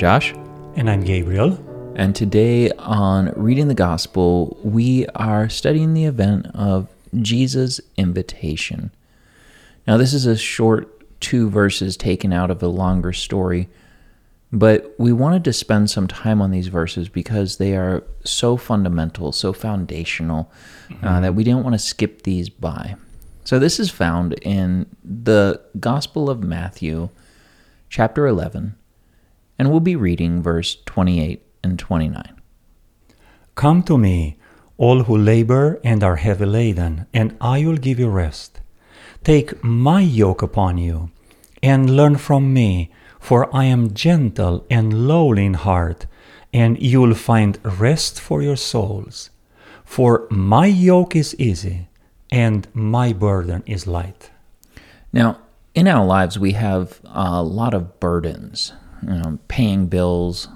Josh. And I'm Gabriel. And today on Reading the Gospel, we are studying the event of Jesus' invitation. Now, this is a short two verses taken out of a longer story, but we wanted to spend some time on these verses because they are so fundamental, so foundational, mm-hmm. uh, that we didn't want to skip these by. So, this is found in the Gospel of Matthew, chapter 11, and we'll be reading verse 28 and 29. Come to me, all who labor and are heavy laden, and I will give you rest. Take my yoke upon you, and learn from me, for I am gentle and lowly in heart, and you will find rest for your souls. For my yoke is easy, and my burden is light. Now, in our lives, we have a lot of burdens, you know, paying bills,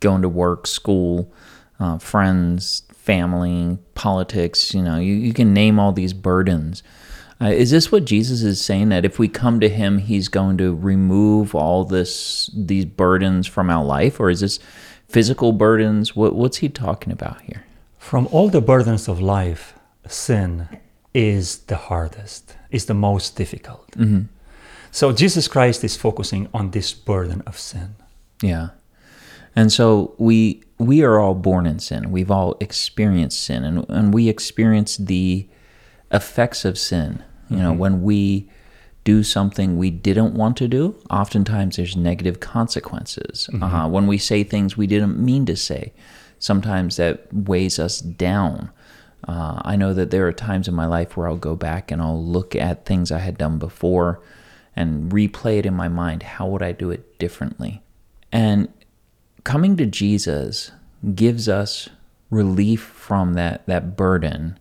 going to work, school, uh, friends, family, politics. You know, you, you can name all these burdens. Uh, is this what Jesus is saying that if we come to Him, He's going to remove all this these burdens from our life, or is this physical burdens? What, what's He talking about here? From all the burdens of life, sin is the hardest, is the most difficult. Mm-hmm. So Jesus Christ is focusing on this burden of sin. Yeah. And so we we are all born in sin. We've all experienced sin and, and we experience the effects of sin. You know, mm-hmm. when we do something we didn't want to do, oftentimes there's negative consequences. Mm-hmm. Uh, when we say things we didn't mean to say, sometimes that weighs us down. Uh, I know that there are times in my life where I'll go back and I'll look at things I had done before and replay it in my mind. How would I do it differently? And coming to Jesus gives us relief from that, that burden.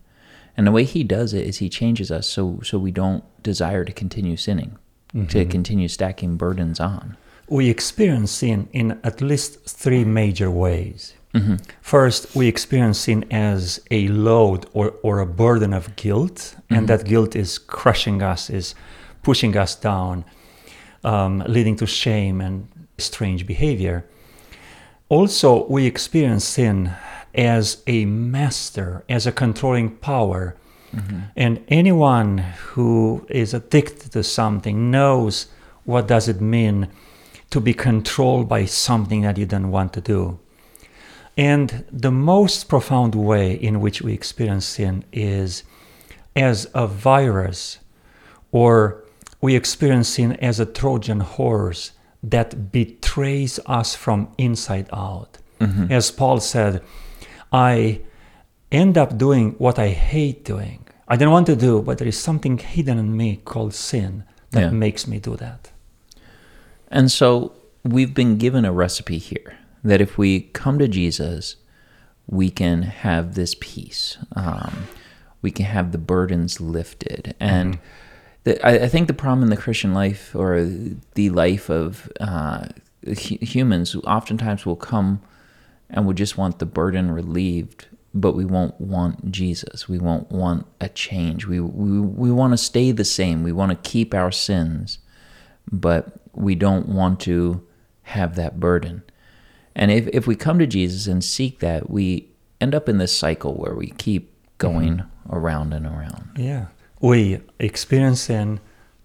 And the way he does it is he changes us so, so we don't desire to continue sinning, mm-hmm. to continue stacking burdens on. We experience sin in at least three major ways. Mm-hmm. First, we experience sin as a load or, or a burden of guilt, mm-hmm. and that guilt is crushing us, is pushing us down, um, leading to shame and strange behavior. Also, we experience sin as a master, as a controlling power. Mm-hmm. And anyone who is addicted to something knows what does it mean to be controlled by something that you don't want to do. And the most profound way in which we experience sin is as a virus, or we experience sin as a Trojan horse that betrays us from inside out. Mm-hmm. As Paul said, I end up doing what I hate doing. I don't want to do, but there is something hidden in me called sin that yeah. makes me do that. And so we've been given a recipe here that if we come to Jesus, we can have this peace. Um, we can have the burdens lifted. And mm-hmm. The, I, I, think the problem in the Christian life or the life of uh, humans oftentimes will come and we just want the burden relieved, but we won't want Jesus. We won't want a change. We, we, we want to stay the same. We want to keep our sins, but we don't want to have that burden. And if, if we come to Jesus and seek that, we end up in this cycle where we keep going mm-hmm. around and around. Yeah. We experience sin,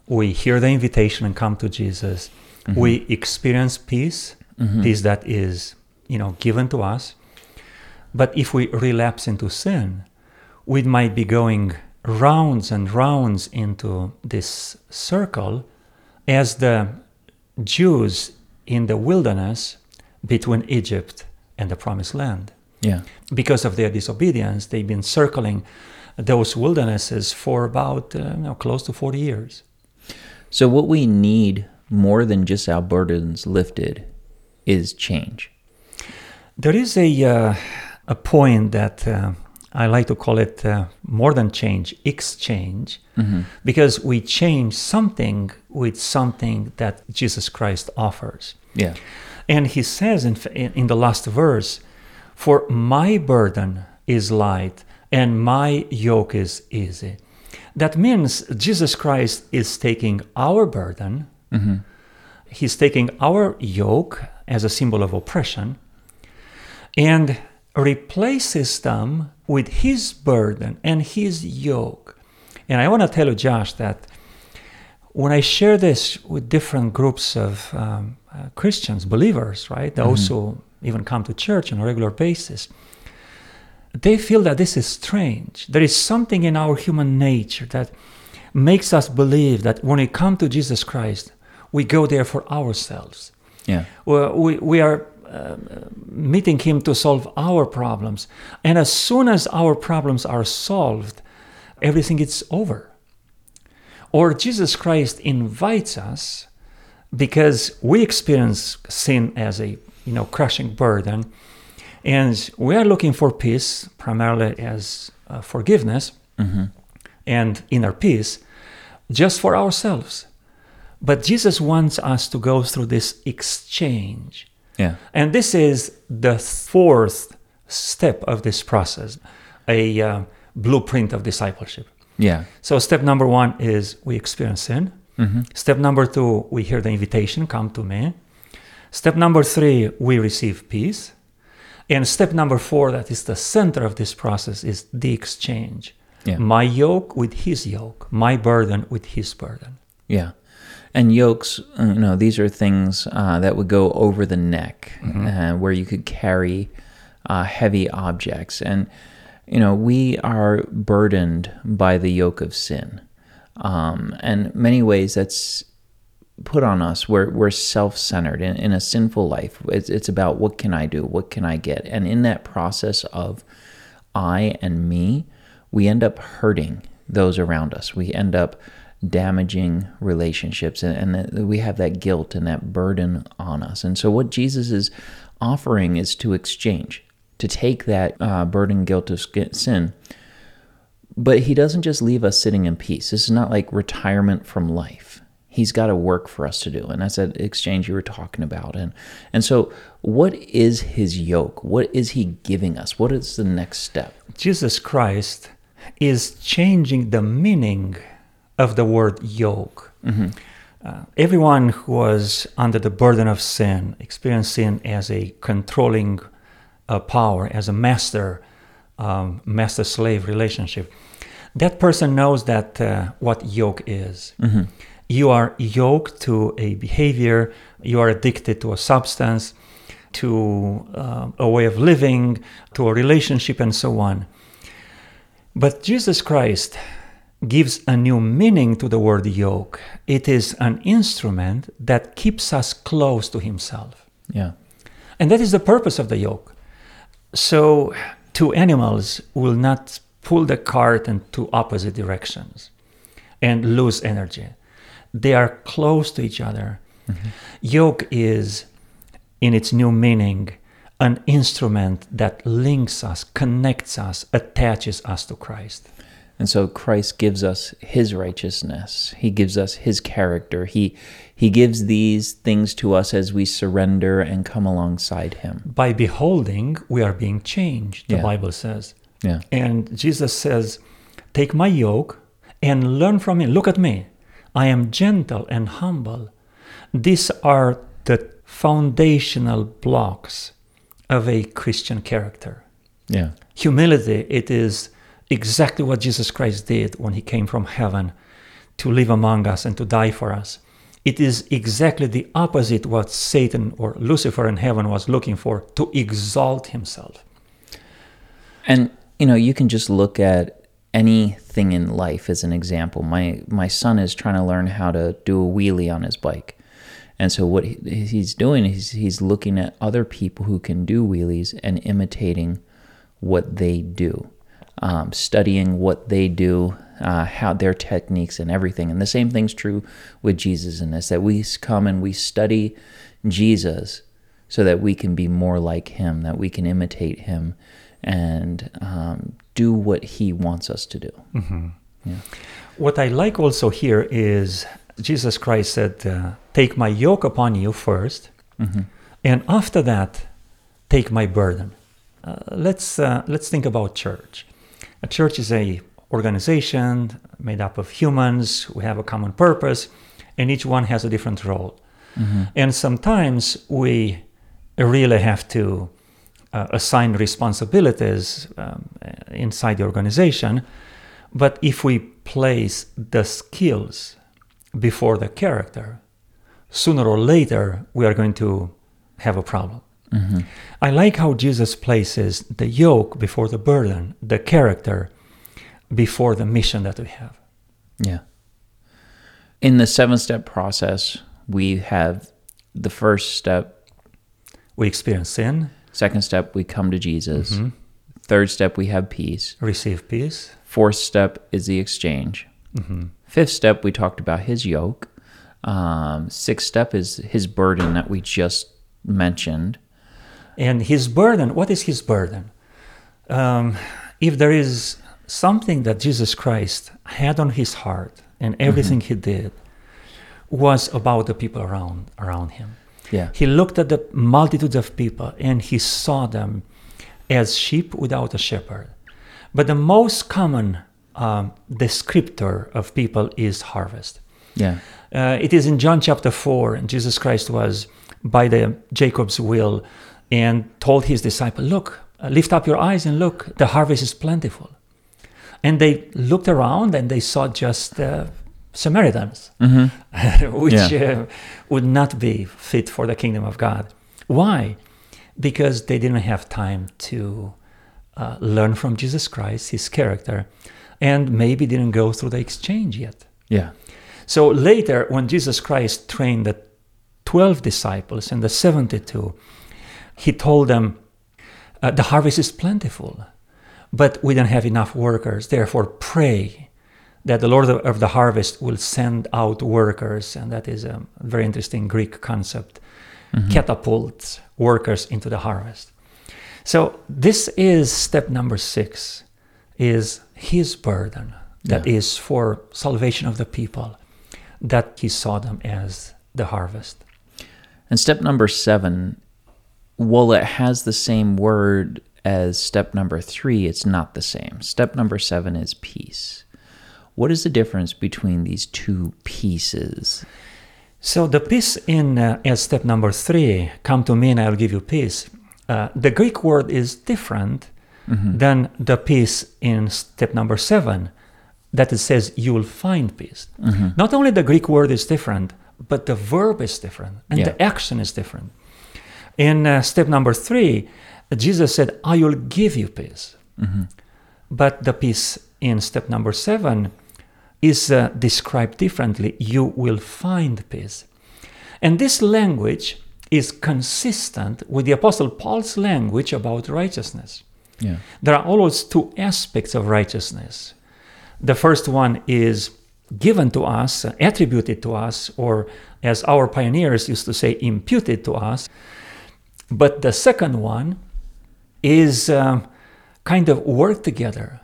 we hear the invitation and come to Jesus. Mm-hmm. We experience peace, mm-hmm. peace that is, you know, given to us. But if we relapse into sin, we might be going rounds and rounds into this circle as the Jews in the wilderness between Egypt and the promised land. Yeah. Because of their disobedience, they've been circling those wildernesses for about uh, you know, close to 40 years. So, what we need more than just our burdens lifted is change. There is a, uh, a point that uh, I like to call it uh, more than change, exchange, mm-hmm. because we change something with something that Jesus Christ offers. Yeah. And he says in, in the last verse, For my burden is light and my yoke is easy. That means Jesus Christ is taking our burden, mm-hmm. he's taking our yoke, as a symbol of oppression and replaces them with his burden and his yoke. And I want to tell you, Josh, that when I share this with different groups of um, uh, Christians, believers, right, those who even come to church on a regular basis, they feel that this is strange. There is something in our human nature that makes us believe that when we come to Jesus Christ, we go there for ourselves. Yeah. We, we are uh, meeting Him to solve our problems. And as soon as our problems are solved, everything is over. Or Jesus Christ invites us because we experience sin as a you know crushing burden, and we are looking for peace primarily as uh, forgiveness and inner peace, just for ourselves. But Jesus wants us to go through this exchange. Yeah. And this is the fourth step of this process, a uh, blueprint of discipleship. Yeah. So, step number one is we experience sin. Step number two, we hear the invitation, come to me. Step number three, we receive peace. And step number four, that is the center of this process, is the exchange. Yeah. My yoke with his yoke, my burden with his burden. Yeah. And yokes, uh, you know, these are things uh, that would go over the neck, uh, where you could carry uh, heavy objects. And, you know, we are burdened by the yoke of sin. Um, and many ways that's put on us. We're, we're self centered in, in a sinful life. It's, it's about what can I do? What can I get? And in that process of I and me, we end up hurting those around us. We end up damaging relationships and, and we have that guilt and that burden on us. And so, what Jesus is offering is to exchange, to take that uh, burden, guilt of sin. But he doesn't just leave us sitting in peace. This is not like retirement from life. He's got a work for us to do. And that's that exchange you were talking about. And and so what is his yoke? What is he giving us? What is the next step? Jesus Christ is changing the meaning of the word yoke. Uh, everyone who was under the burden of sin, experienced sin as a controlling uh, power, as a master um, master slave relationship, that person knows that uh, what yoke is. You are yoked to a behavior, you are addicted to a substance, to uh, a way of living, to a relationship, and so on. But Jesus Christ gives a new meaning to the word yoke. It is an instrument that keeps us close to Himself. Yeah. And that is the purpose of the yoke. So, two animals will not pull the cart in two opposite directions and lose energy. They are close to each other. Mm-hmm. Yoke is, in its new meaning, an instrument that links us, connects us, attaches us to Christ. And so Christ gives us his righteousness. He gives us his character. He he gives these things to us as we surrender and come alongside him. By beholding, we are being changed, the Yeah. Bible says. Yeah. And Jesus says, Take my yoke and learn from me. Look at me. I am gentle and humble. These are the foundational blocks of a Christian character. Yeah. Humility, it is exactly what Jesus Christ did when he came from heaven to live among us and to die for us. It is exactly the opposite what Satan or Lucifer in heaven was looking for to exalt himself. And you know, you can just look at anything in life as an example. My my son is trying to learn how to do a wheelie on his bike. And so what he, he's doing is he's looking at other people who can do wheelies and imitating what they do, um, studying what they do, uh, how their techniques and everything. And the same thing's true with Jesus in this that we come and we study Jesus so that we can be more like him, that we can imitate him and um, do what he wants us to do. What I like also here is Jesus Christ said, uh, Take my yoke upon you 1st and after that, take my burden. Uh, let's, uh, let's think about church. A church is a organization made up of humans We have a common purpose, and each one has a different role. And sometimes we really have to uh, assign responsibilities um, inside the organization. But if we place the skills before the character, sooner or later we are going to have a problem. Mm-hmm. I like how Jesus places the yoke before the burden, the character before the mission that we have. Yeah. In the seven step process, we have the first step, We experience sin, second step, we come to Jesus. Mm-hmm. Third step, we have peace. receive peace. Fourth step is the exchange. Mhm. Fifth step, we talked about his yoke. Um, sixth step is his burden that we just mentioned. And his burden, what is his burden? Um, if there is something that Jesus Christ had on his heart and everything he did was about the people around around him. Yeah. He looked at the multitudes of people and he saw them as sheep without a shepherd. But the most common um, descriptor of people is harvest. Yeah. Uh, it is in John chapter 4, and Jesus Christ was by the Jacob's well and told his disciple, Look, uh, lift up your eyes and look, the harvest is plentiful. And they looked around and they saw just uh, Samaritans, which Yeah. uh, would not be fit for the kingdom of God. Why? Because they didn't have time to uh, learn from Jesus Christ, his character, and maybe didn't go through the exchange yet. Yeah. So later, when Jesus Christ trained the 12 disciples and the 72, he told them, uh, The harvest is plentiful, but we don't have enough workers. Therefore, pray that the Lord of the harvest will send out workers. And that is a very interesting Greek concept mm-hmm. catapult workers into the harvest. So this is step number six is his burden that is Yeah. for salvation of the people that he saw them as the harvest. And step number seven, while it has the same word as step number three, it's not the same. Step number seven is peace. What is the difference between these two pieces? So the peace in uh, as step number three, come to me and I'll give you peace. Uh, the Greek word is different than the peace in step number seven, that it says you will find peace. Not only the Greek word is different, but the verb is different and Yeah. the action is different. In uh, step number three, Jesus said, I will give you peace. But the peace in step number seven is uh, described differently. You will find peace. And this language is consistent with the Apostle Paul's language about righteousness. Yeah. There are always two aspects of righteousness. The first one is given to us, attributed to us, or as our pioneers used to say, imputed to us. But the second one is um, kind of work together.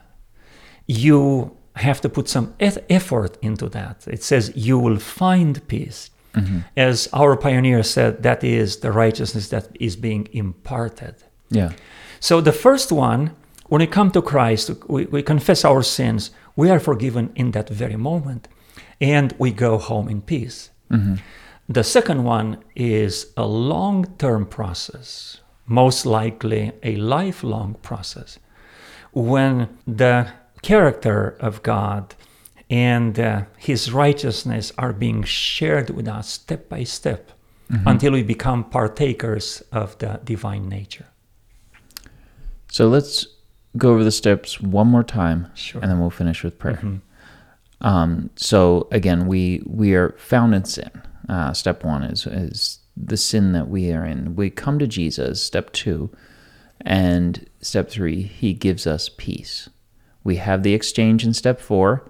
You have to put some effort into that. It says you will find peace. Mm-hmm. As our pioneer said, that is the righteousness that is being imparted. Yeah. So the first one, when we come to Christ, we, we confess our sins, we are forgiven in that very moment, and we go home in peace. Mm-hmm. The second one is a long term process, most likely a lifelong process, when the character of God and uh, his righteousness are being shared with us step by step until we become partakers of the divine nature. So let's go over the steps one more time, Sure. and then we'll finish with prayer. Um, so again, we we are found in sin. Uh, step one is is the sin that we are in. We come to Jesus. Step two, and step three, He gives us peace. We have the exchange in step four.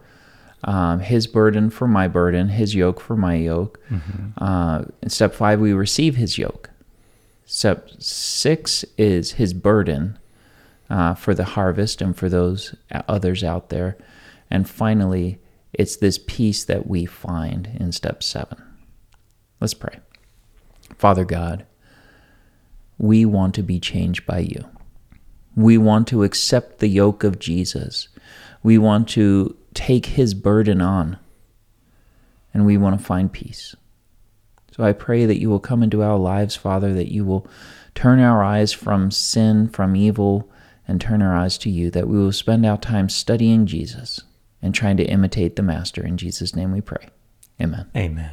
Um, his burden for my burden, his yoke for my yoke. Uh, in step five, we receive his yoke. Step six is his burden uh, for the harvest and for those others out there. And finally, it's this peace that we find in step seven. Let's pray. Father God, we want to be changed by you. We want to accept the yoke of Jesus. We want to take his burden on. And we want to find peace. So I pray that you will come into our lives, Father, that you will turn our eyes from sin, from evil, and turn our eyes to you, that we will spend our time studying Jesus and trying to imitate the Master. In Jesus' name we pray. Amen. Amen.